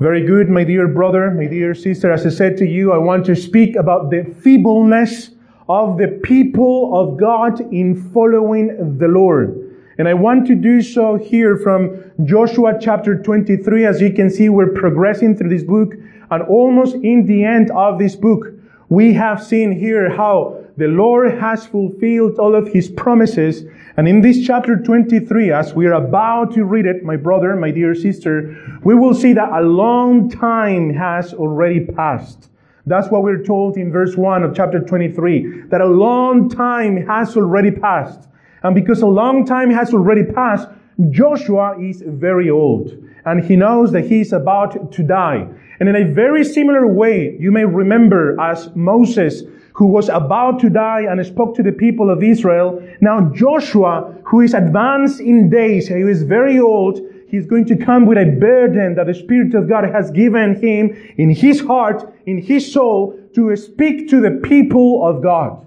Very good, my dear brother, my dear sister. As I said to you, I want to speak about the feebleness of the people of God in following the Lord. And I want to do so here from Joshua chapter 23. As you can see, we're progressing through this book and almost in the end of this book, we have seen here how the Lord has fulfilled all of his promises and in this chapter 23, as we are about to read it, my brother, my dear sister, we will see that a long time has already passed. That's what we're told in verse 1 of chapter 23, that a long time has already passed. And because a long time has already passed, Joshua is very old. And he knows that he is about to die. And in a very similar way, you may remember as Moses who was about to die and spoke to the people of Israel. Now Joshua, who is advanced in days, he is very old, he's going to come with a burden that the Spirit of God has given him in his heart, in his soul, to speak to the people of God.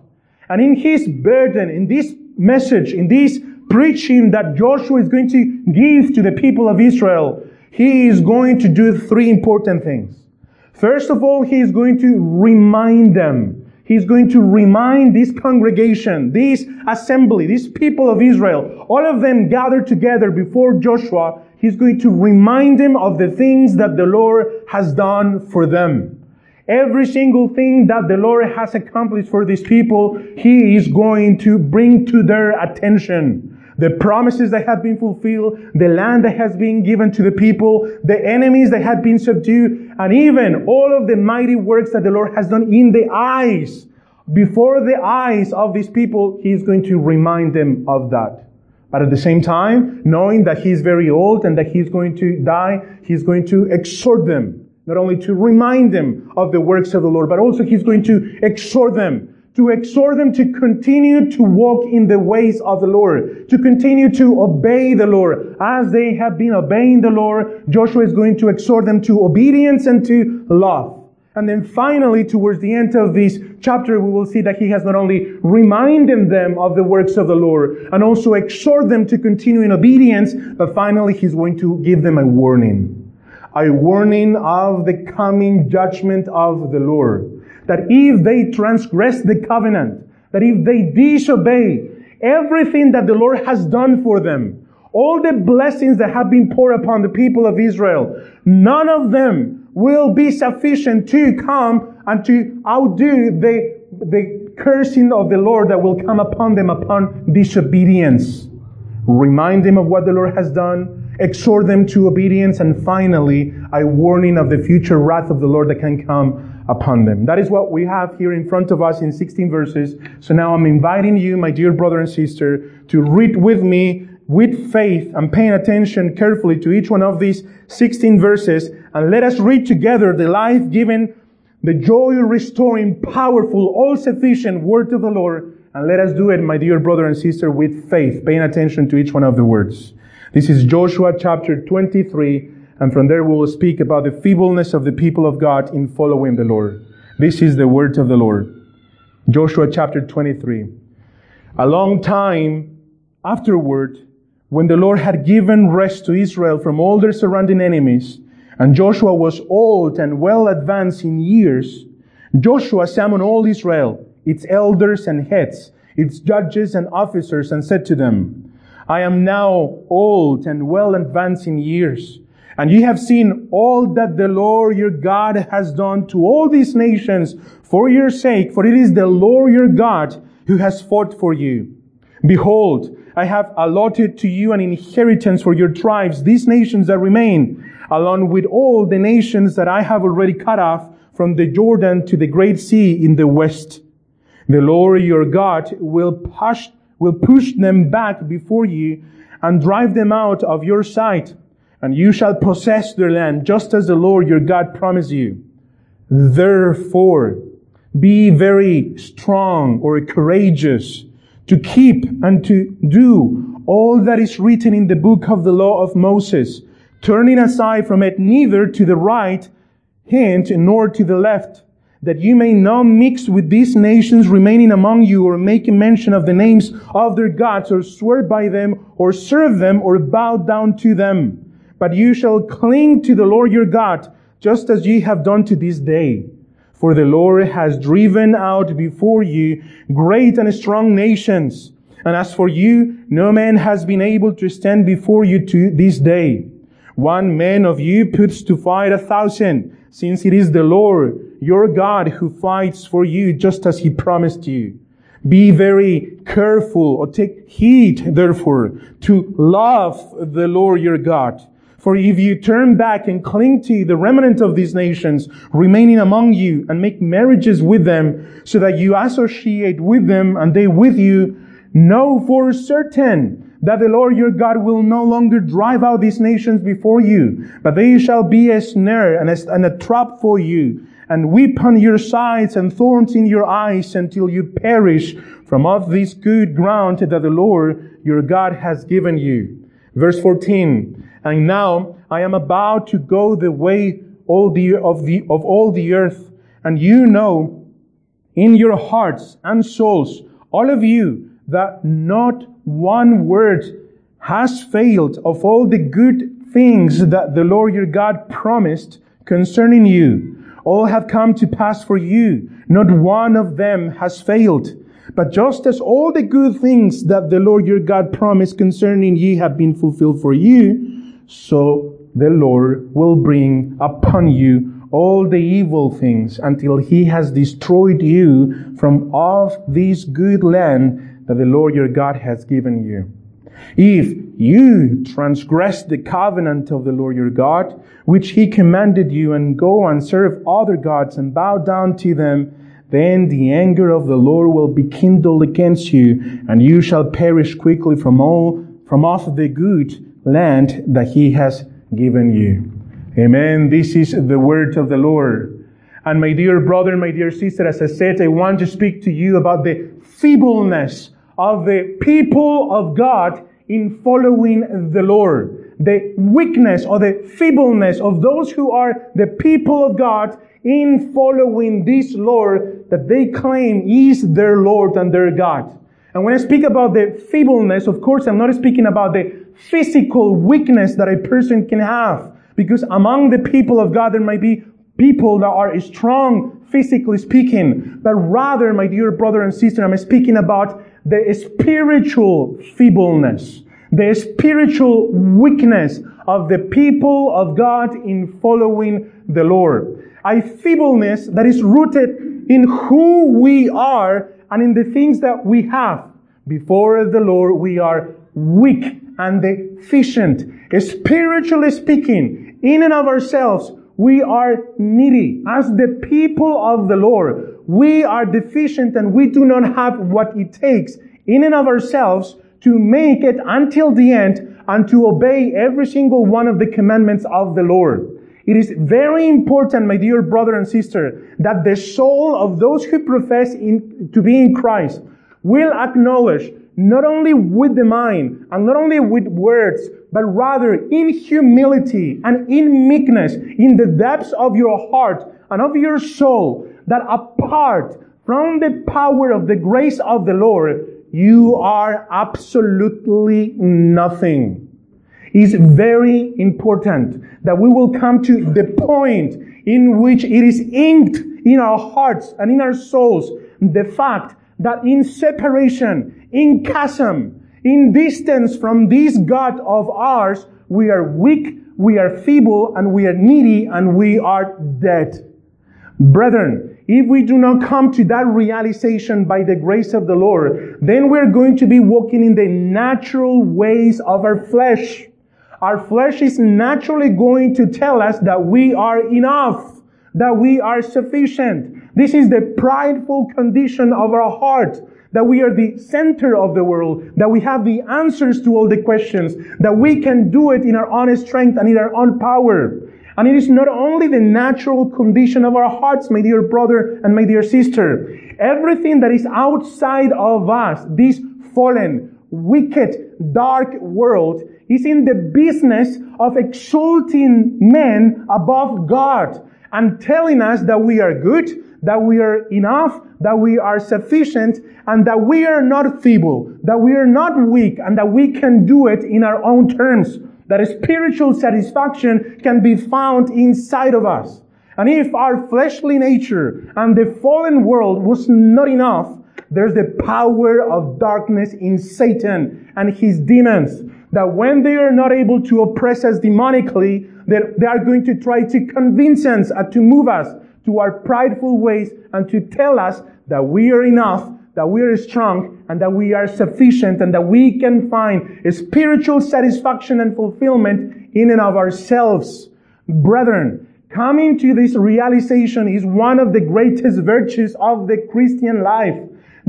And in his burden, in this message, in this preaching that Joshua is going to give to the people of Israel, he is going to do three important things. First of all, he is going to remind them He's going to remind this congregation, this assembly, these people of Israel, all of them gathered together before Joshua. He's going to remind them of the things that the Lord has done for them. Every single thing that the Lord has accomplished for these people, He is going to bring to their attention the promises that have been fulfilled, the land that has been given to the people, the enemies that had been subdued, and even all of the mighty works that the Lord has done in the eyes, before the eyes of these people, He is going to remind them of that. But at the same time, knowing that He's very old and that He's going to die, He's going to exhort them, not only to remind them of the works of the Lord, but also He's going to exhort them to exhort them to continue to walk in the ways of the Lord, to continue to obey the Lord. As they have been obeying the Lord, Joshua is going to exhort them to obedience and to love. And then finally, towards the end of this chapter, we will see that he has not only reminded them of the works of the Lord and also exhort them to continue in obedience, but finally he's going to give them a warning. A warning of the coming judgment of the Lord that if they transgress the covenant, that if they disobey everything that the Lord has done for them, all the blessings that have been poured upon the people of Israel, none of them will be sufficient to come and to outdo the, the cursing of the Lord that will come upon them upon disobedience. Remind them of what the Lord has done, exhort them to obedience, and finally, a warning of the future wrath of the Lord that can come upon them. That is what we have here in front of us in 16 verses. So now I'm inviting you, my dear brother and sister, to read with me with faith and paying attention carefully to each one of these 16 verses and let us read together the life-giving, the joy restoring, powerful, all sufficient word of the Lord. And let us do it, my dear brother and sister, with faith, paying attention to each one of the words. This is Joshua chapter 23 and from there we will speak about the feebleness of the people of God in following the Lord. This is the word of the Lord. Joshua chapter 23. A long time afterward, when the Lord had given rest to Israel from all their surrounding enemies, and Joshua was old and well advanced in years, Joshua summoned all Israel, its elders and heads, its judges and officers, and said to them, I am now old and well advanced in years. And ye have seen all that the Lord your God has done to all these nations for your sake, for it is the Lord your God who has fought for you. Behold, I have allotted to you an inheritance for your tribes, these nations that remain, along with all the nations that I have already cut off from the Jordan to the great sea in the west. The Lord your God will push, will push them back before you and drive them out of your sight and you shall possess their land, just as the Lord your God promised you. Therefore, be very strong or courageous to keep and to do all that is written in the book of the law of Moses, turning aside from it neither to the right hand nor to the left, that you may not mix with these nations remaining among you or make mention of the names of their gods or swear by them or serve them or bow down to them. But you shall cling to the Lord your God, just as ye have done to this day. For the Lord has driven out before you great and strong nations. And as for you, no man has been able to stand before you to this day. One man of you puts to fight a thousand, since it is the Lord your God who fights for you just as he promised you. Be very careful or take heed, therefore, to love the Lord your God. For if you turn back and cling to the remnant of these nations remaining among you and make marriages with them so that you associate with them and they with you, know for certain that the Lord your God will no longer drive out these nations before you, but they shall be a snare and a, and a trap for you and weep on your sides and thorns in your eyes until you perish from off this good ground that the Lord your God has given you. Verse 14. And now I am about to go the way all the, of the, of all the earth. And you know in your hearts and souls, all of you, that not one word has failed of all the good things that the Lord your God promised concerning you. All have come to pass for you. Not one of them has failed. But just as all the good things that the Lord your God promised concerning ye have been fulfilled for you, so the Lord will bring upon you all the evil things until he has destroyed you from off this good land that the Lord your God has given you. If you transgress the covenant of the Lord your God, which he commanded you, and go and serve other gods and bow down to them, then the anger of the Lord will be kindled against you, and you shall perish quickly from all, from off the good land that he has given you. Amen. This is the word of the Lord. And my dear brother, my dear sister, as I said, I want to speak to you about the feebleness of the people of God in following the Lord. The weakness or the feebleness of those who are the people of God in following this Lord that they claim is their Lord and their God. And when I speak about the feebleness, of course, I'm not speaking about the physical weakness that a person can have. Because among the people of God, there might be people that are strong physically speaking. But rather, my dear brother and sister, I'm speaking about the spiritual feebleness, the spiritual weakness of the people of God in following the Lord. A feebleness that is rooted in who we are and in the things that we have. Before the Lord, we are weak and deficient. Spiritually speaking, in and of ourselves, we are needy. As the people of the Lord, we are deficient and we do not have what it takes in and of ourselves to make it until the end and to obey every single one of the commandments of the Lord. It is very important, my dear brother and sister, that the soul of those who profess in, to be in Christ will acknowledge not only with the mind and not only with words, but rather in humility and in meekness, in the depths of your heart and of your soul, that apart from the power of the grace of the Lord, you are absolutely nothing. It's very important that we will come to the point in which it is inked in our hearts and in our souls the fact that in separation, in chasm, in distance from this God of ours, we are weak, we are feeble, and we are needy, and we are dead. Brethren, if we do not come to that realization by the grace of the Lord, then we're going to be walking in the natural ways of our flesh. Our flesh is naturally going to tell us that we are enough, that we are sufficient. This is the prideful condition of our heart that we are the center of the world, that we have the answers to all the questions, that we can do it in our own strength and in our own power. And it is not only the natural condition of our hearts, my dear brother and my dear sister. Everything that is outside of us, this fallen, wicked, dark world, is in the business of exalting men above God and telling us that we are good, that we are enough, that we are sufficient, and that we are not feeble, that we are not weak, and that we can do it in our own terms. That spiritual satisfaction can be found inside of us. And if our fleshly nature and the fallen world was not enough, there's the power of darkness in Satan and his demons that when they are not able to oppress us demonically, that they are going to try to convince us and to move us to our prideful ways and to tell us that we are enough, that we are strong, and that we are sufficient, and that we can find spiritual satisfaction and fulfillment in and of ourselves. Brethren, coming to this realization is one of the greatest virtues of the Christian life.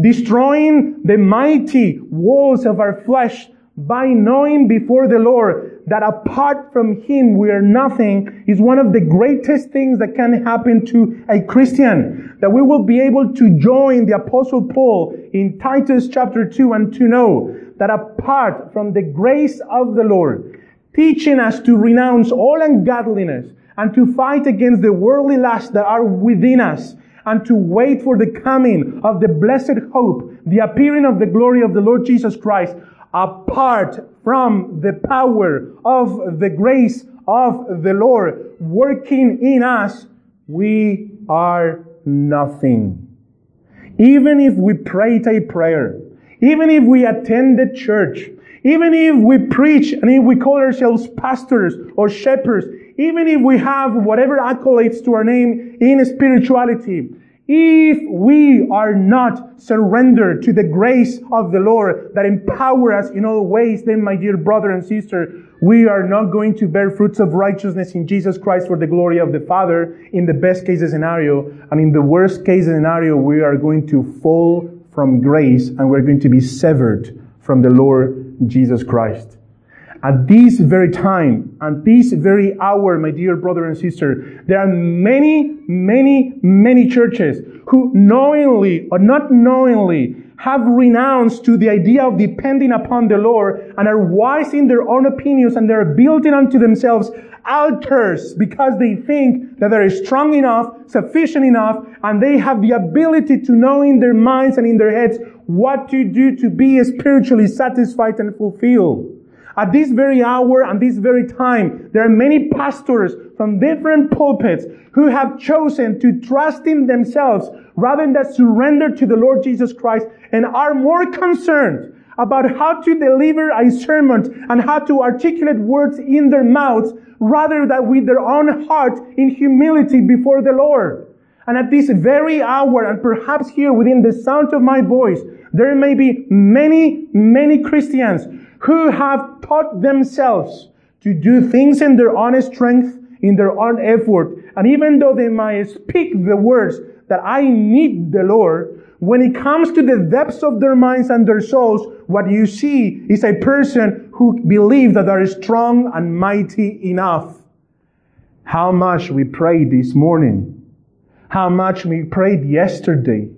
Destroying the mighty walls of our flesh by knowing before the Lord that apart from Him we are nothing is one of the greatest things that can happen to a Christian. That we will be able to join the Apostle Paul in Titus chapter 2 and to know that apart from the grace of the Lord, teaching us to renounce all ungodliness and to fight against the worldly lusts that are within us and to wait for the coming of the blessed hope, the appearing of the glory of the Lord Jesus Christ, apart from the power of the grace of the Lord working in us, we are nothing. Even if we prayed a prayer, even if we attended church, even if we preach and if we call ourselves pastors or shepherds, even if we have whatever accolades to our name in spirituality, if we are not surrendered to the grace of the Lord that empower us in all ways, then my dear brother and sister, we are not going to bear fruits of righteousness in Jesus Christ for the glory of the Father in the best case scenario. And in the worst case scenario, we are going to fall from grace and we're going to be severed from the Lord Jesus Christ. At this very time, at this very hour, my dear brother and sister, there are many, many, many churches who knowingly or not knowingly have renounced to the idea of depending upon the Lord and are wise in their own opinions and they're building unto themselves altars because they think that they're strong enough, sufficient enough, and they have the ability to know in their minds and in their heads what to do to be spiritually satisfied and fulfilled. At this very hour and this very time, there are many pastors from different pulpits who have chosen to trust in themselves rather than surrender to the Lord Jesus Christ and are more concerned about how to deliver a sermon and how to articulate words in their mouths rather than with their own heart in humility before the Lord. And at this very hour, and perhaps here within the sound of my voice, there may be many, many Christians who have taught themselves to do things in their own strength, in their own effort. And even though they might speak the words that I need the Lord, when it comes to the depths of their minds and their souls, what you see is a person who believes that they are strong and mighty enough. How much we prayed this morning. How much we prayed yesterday.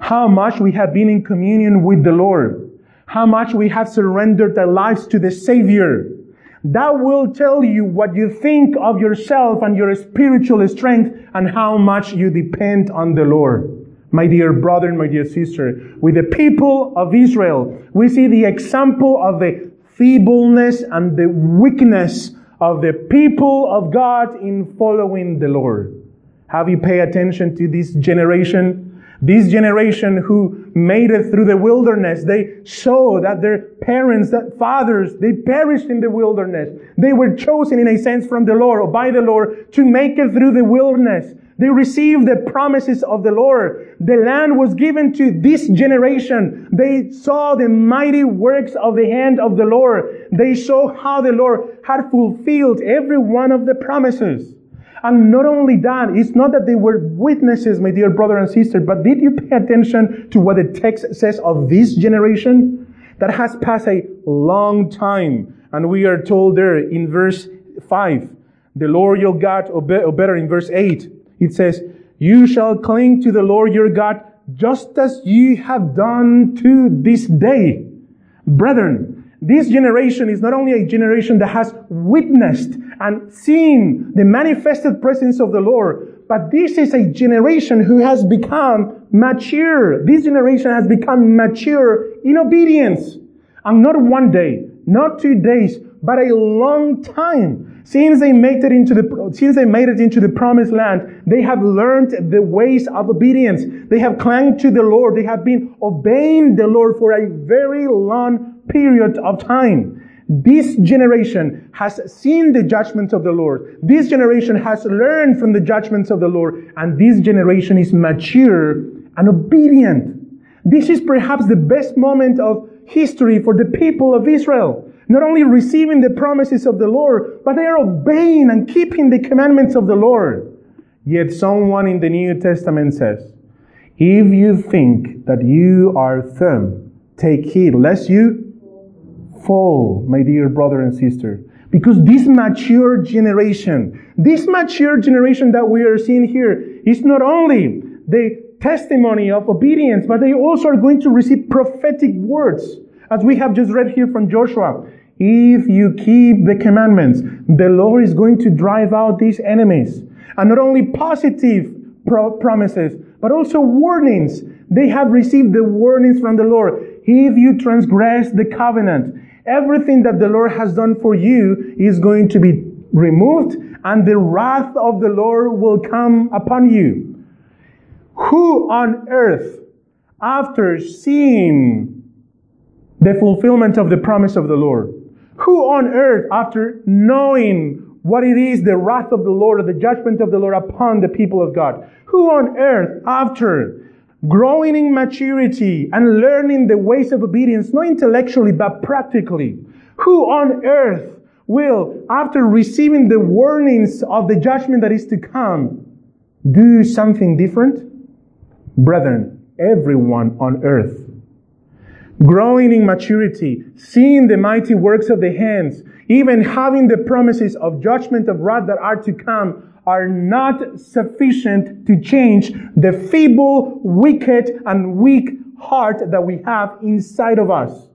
How much we have been in communion with the Lord how much we have surrendered our lives to the Savior. That will tell you what you think of yourself and your spiritual strength and how much you depend on the Lord. My dear brother and my dear sister, with the people of Israel, we see the example of the feebleness and the weakness of the people of God in following the Lord. Have you paid attention to this generation? This generation who made it through the wilderness, they saw that their parents, that fathers, they perished in the wilderness. They were chosen in a sense from the Lord or by the Lord to make it through the wilderness. They received the promises of the Lord. The land was given to this generation. They saw the mighty works of the hand of the Lord. They saw how the Lord had fulfilled every one of the promises. And not only that, it's not that they were witnesses, my dear brother and sister, but did you pay attention to what the text says of this generation? That has passed a long time. And we are told there in verse 5, the Lord your God, or better in verse 8, it says, You shall cling to the Lord your God just as you have done to this day. Brethren, this generation is not only a generation that has witnessed and seen the manifested presence of the Lord, but this is a generation who has become mature. This generation has become mature in obedience. And not one day, not two days, but a long time. Since they made it into the, since they made it into the promised land, they have learned the ways of obedience. They have clung to the Lord. They have been obeying the Lord for a very long period of time. This generation has seen the judgments of the Lord. This generation has learned from the judgments of the Lord. And this generation is mature and obedient. This is perhaps the best moment of history for the people of Israel not only receiving the promises of the Lord, but they are obeying and keeping the commandments of the Lord. Yet someone in the New Testament says, if you think that you are firm, take heed lest you fall, my dear brother and sister. Because this mature generation, this mature generation that we are seeing here is not only the testimony of obedience, but they also are going to receive prophetic words. As we have just read here from Joshua, if you keep the commandments, the Lord is going to drive out these enemies. And not only positive pro- promises, but also warnings. They have received the warnings from the Lord. If you transgress the covenant, everything that the Lord has done for you is going to be removed and the wrath of the Lord will come upon you. Who on earth, after seeing the fulfillment of the promise of the Lord, who on earth, after knowing what it is, the wrath of the Lord or the judgment of the Lord upon the people of God, who on earth, after growing in maturity and learning the ways of obedience, not intellectually, but practically, who on earth will, after receiving the warnings of the judgment that is to come, do something different? Brethren, everyone on earth growing in maturity, seeing the mighty works of the hands, even having the promises of judgment of wrath that are to come, are not sufficient to change the feeble, wicked, and weak heart that we have inside of us.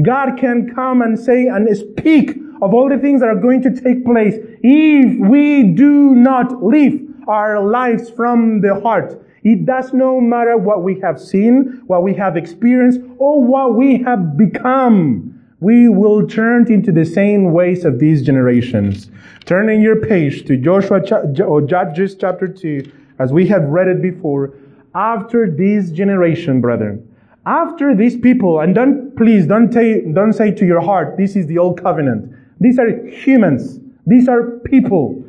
God can come and say and speak of all the things that are going to take place if we do not live our lives from the heart it does no matter what we have seen, what we have experienced, or what we have become. We will turn into the same ways of these generations. Turning your page to Joshua or Judges chapter 2, as we have read it before. After this generation, brethren, after these people, and don't, please, don't, t- don't say to your heart, this is the old covenant. These are humans. These are people.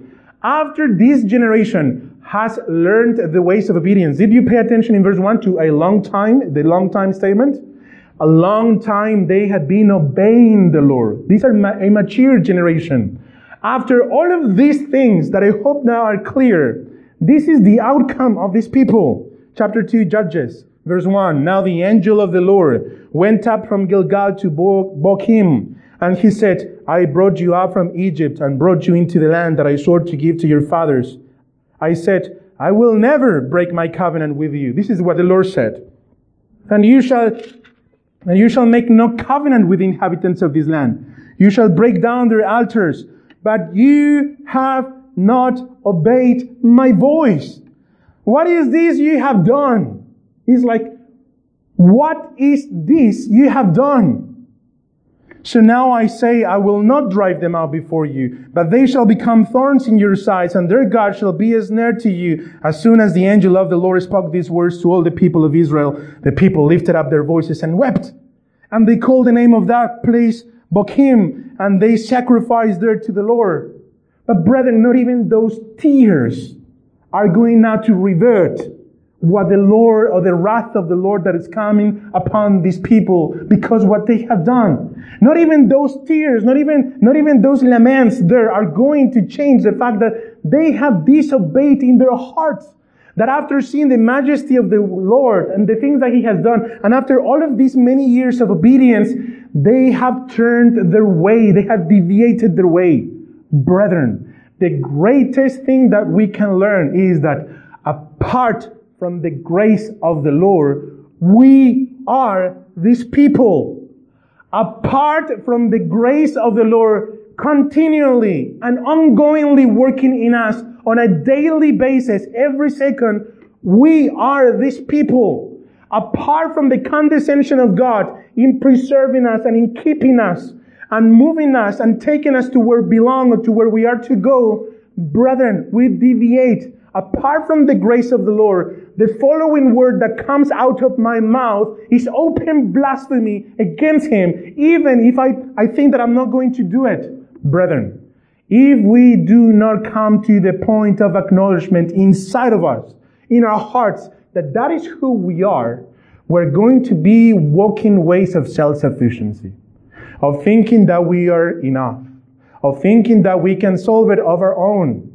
After this generation, has learned the ways of obedience. Did you pay attention in verse 1 to a long time, the long time statement? A long time they had been obeying the Lord. These are a mature generation. After all of these things that I hope now are clear, this is the outcome of these people. Chapter 2, Judges, verse 1. Now the angel of the Lord went up from Gilgal to Bochim, and he said, I brought you up from Egypt and brought you into the land that I swore to give to your fathers. I said, I will never break my covenant with you. This is what the Lord said. And you shall, and you shall make no covenant with the inhabitants of this land. You shall break down their altars, but you have not obeyed my voice. What is this you have done? He's like, what is this you have done? So now I say, I will not drive them out before you, but they shall become thorns in your sides, and their God shall be as near to you. As soon as the angel of the Lord spoke these words to all the people of Israel, the people lifted up their voices and wept. And they called the name of that place Bochim, and they sacrificed there to the Lord. But brethren, not even those tears are going now to revert what the Lord or the wrath of the Lord that is coming upon these people because what they have done. Not even those tears, not even, not even those laments there are going to change the fact that they have disobeyed in their hearts. That after seeing the majesty of the Lord and the things that He has done, and after all of these many years of obedience, they have turned their way. They have deviated their way. Brethren, the greatest thing that we can learn is that apart from the grace of the Lord, we are these people. Apart from the grace of the Lord, continually and ongoingly working in us on a daily basis, every second, we are these people. Apart from the condescension of God in preserving us and in keeping us and moving us and taking us to where we belong or to where we are to go, brethren, we deviate apart from the grace of the Lord, the following word that comes out of my mouth is open blasphemy against him, even if I, I think that I'm not going to do it. Brethren, if we do not come to the point of acknowledgement inside of us, in our hearts, that that is who we are, we're going to be walking ways of self-sufficiency, of thinking that we are enough, of thinking that we can solve it of our own,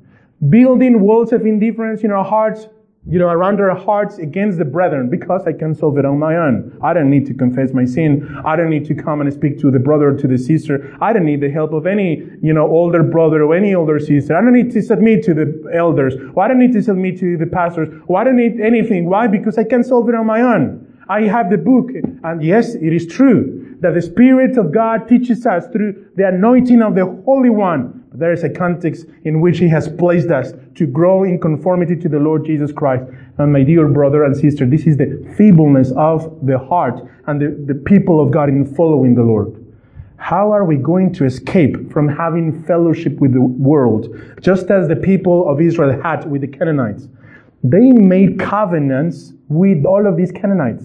building walls of indifference in our hearts, you know, around our hearts against the brethren because I can solve it on my own. I don't need to confess my sin. I don't need to come and speak to the brother or to the sister. I don't need the help of any, you know, older brother or any older sister. I don't need to submit to the elders. I don't need to submit to the pastors. Or I don't need anything. Why? Because I can solve it on my own. I have the book. And yes, it is true that the Spirit of God teaches us through the anointing of the Holy One there is a context in which He has placed us to grow in conformity to the Lord Jesus Christ. And my dear brother and sister, this is the feebleness of the heart and the, the people of God in following the Lord. How are we going to escape from having fellowship with the world, just as the people of Israel had with the Canaanites? They made covenants with all of these Canaanites.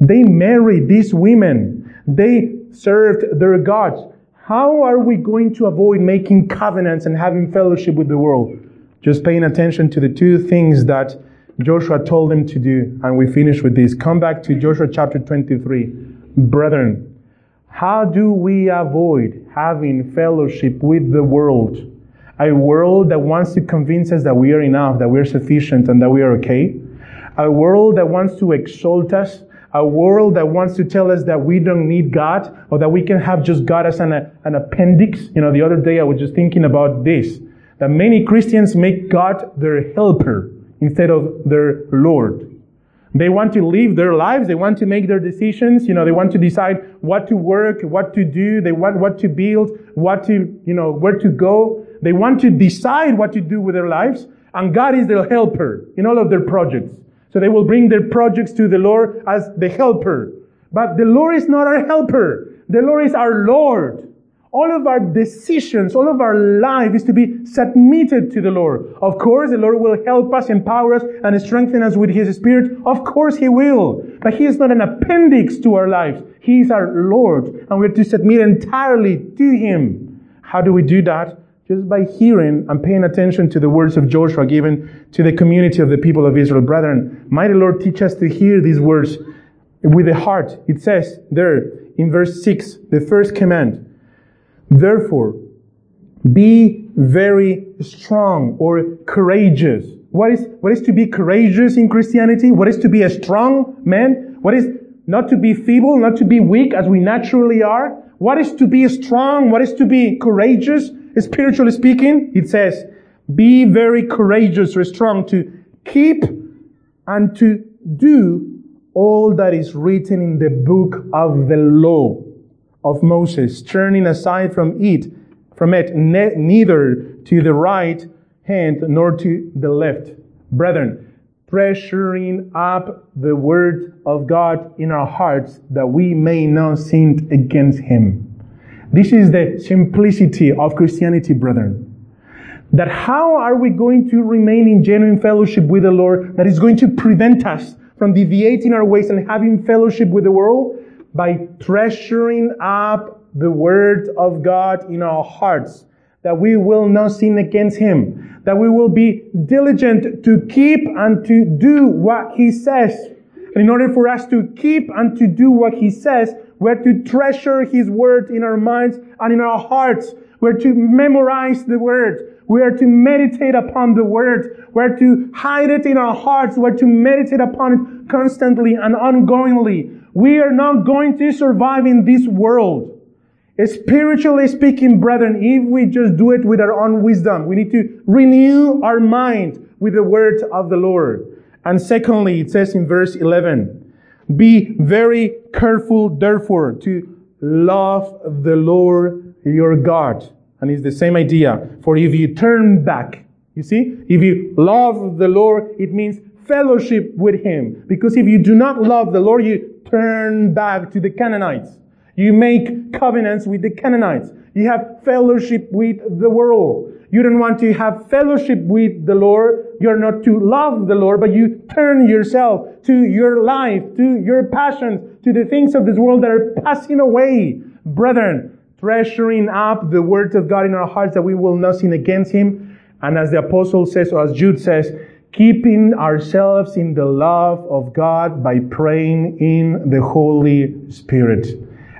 They married these women. They served their gods. How are we going to avoid making covenants and having fellowship with the world? Just paying attention to the two things that Joshua told them to do. And we finish with this. Come back to Joshua chapter 23. Brethren, how do we avoid having fellowship with the world? A world that wants to convince us that we are enough, that we're sufficient, and that we are okay. A world that wants to exalt us, a world that wants to tell us that we don't need God or that we can have just God as an, an appendix. You know, the other day I was just thinking about this, that many Christians make God their helper instead of their Lord. They want to live their lives. They want to make their decisions. You know, they want to decide what to work, what to do. They want what to build, what to, you know, where to go. They want to decide what to do with their lives. And God is their helper in all of their projects. So they will bring their projects to the Lord as the helper. But the Lord is not our helper. The Lord is our Lord. All of our decisions, all of our life is to be submitted to the Lord. Of course, the Lord will help us, empower us, and strengthen us with His Spirit. Of course, He will. But He is not an appendix to our lives. He is our Lord, and we're to submit entirely to Him. How do we do that? Just by hearing and paying attention to the words of Joshua given to the community of the people of Israel. Brethren, mighty Lord, teach us to hear these words with the heart. It says there in verse 6, the first command, Therefore, be very strong or courageous. What is, what is to be courageous in Christianity? What is to be a strong man? What is not to be feeble, not to be weak as we naturally are? What is to be strong? What is to be courageous? Spiritually speaking, it says, be very courageous or strong to keep and to do all that is written in the book of the law of Moses, turning aside from it, from it, ne- neither to the right hand nor to the left. Brethren, treasuring up the word of God in our hearts that we may not sin against him. This is the simplicity of Christianity, brethren. That how are we going to remain in genuine fellowship with the Lord that is going to prevent us from deviating our ways and having fellowship with the world? By treasuring up the word of God in our hearts that we will not sin against Him. that we will be diligent to keep and to do what He says. And in order for us to keep and to do what He says, we're to treasure His word in our minds and in our hearts. We're to memorize the word. We are to meditate upon the word. We're to hide it in our hearts. We're to meditate upon it constantly and ongoingly. We are not going to survive in this world. Spiritually speaking, brethren, if we just do it with our own wisdom, we need to renew our mind with the word of the Lord. And secondly, it says in verse 11, be very careful, therefore, to love the Lord your God. And it's the same idea. For if you turn back, you see, if you love the Lord, it means fellowship with Him. Because if you do not love the Lord, you turn back to the Canaanites. You make covenants with the Canaanites. You have fellowship with the world. You don't want to have fellowship with the Lord. You're not to love the Lord, but you turn yourself to your life, to your passions, to the things of this world that are passing away. Brethren, treasuring up the words of God in our hearts that we will not sin against Him. And as the apostle says, or as Jude says, keeping ourselves in the love of God by praying in the Holy Spirit.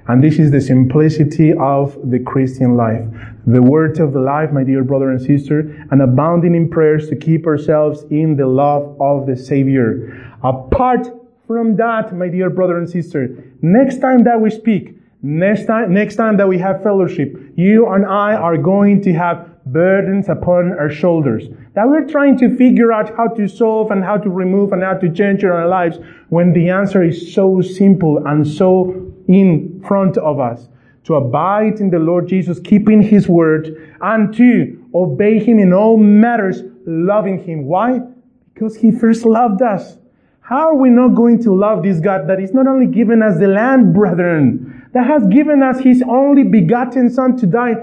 And this is the simplicity of the Christian life. The words of the life, my dear brother and sister, and abounding in prayers to keep ourselves in the love of the Savior. Apart from that, my dear brother and sister, next time that we speak, next time, next time that we have fellowship, you and I are going to have burdens upon our shoulders that we're trying to figure out how to solve and how to remove and how to change our lives when the answer is so simple and so in front of us to abide in the Lord Jesus, keeping His word, and to obey Him in all matters, loving Him. Why? Because He first loved us. How are we not going to love this God that is not only given us the land, brethren, that has given us His only begotten Son to die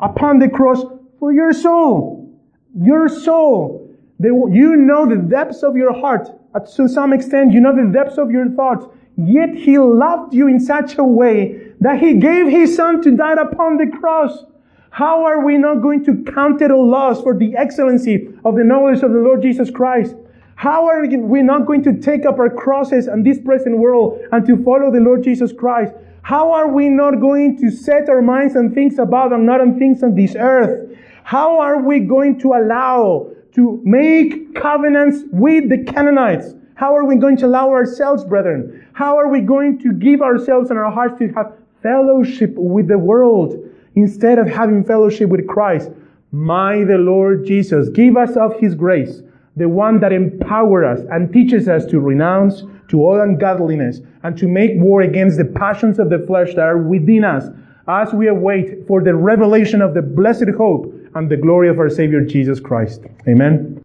upon the cross for your soul? Your soul. you know the depths of your heart. To some extent, you know the depths of your thoughts. Yet he loved you in such a way that he gave his son to die upon the cross. How are we not going to count it a loss for the excellency of the knowledge of the Lord Jesus Christ? How are we not going to take up our crosses in this present world and to follow the Lord Jesus Christ? How are we not going to set our minds on things above and not on things on this earth? How are we going to allow to make covenants with the Canaanites? How are we going to allow ourselves, brethren? How are we going to give ourselves and our hearts to have fellowship with the world instead of having fellowship with Christ? My the Lord Jesus, give us of His grace, the one that empowers us and teaches us to renounce to all ungodliness and to make war against the passions of the flesh that are within us as we await for the revelation of the blessed hope and the glory of our Savior Jesus Christ. Amen.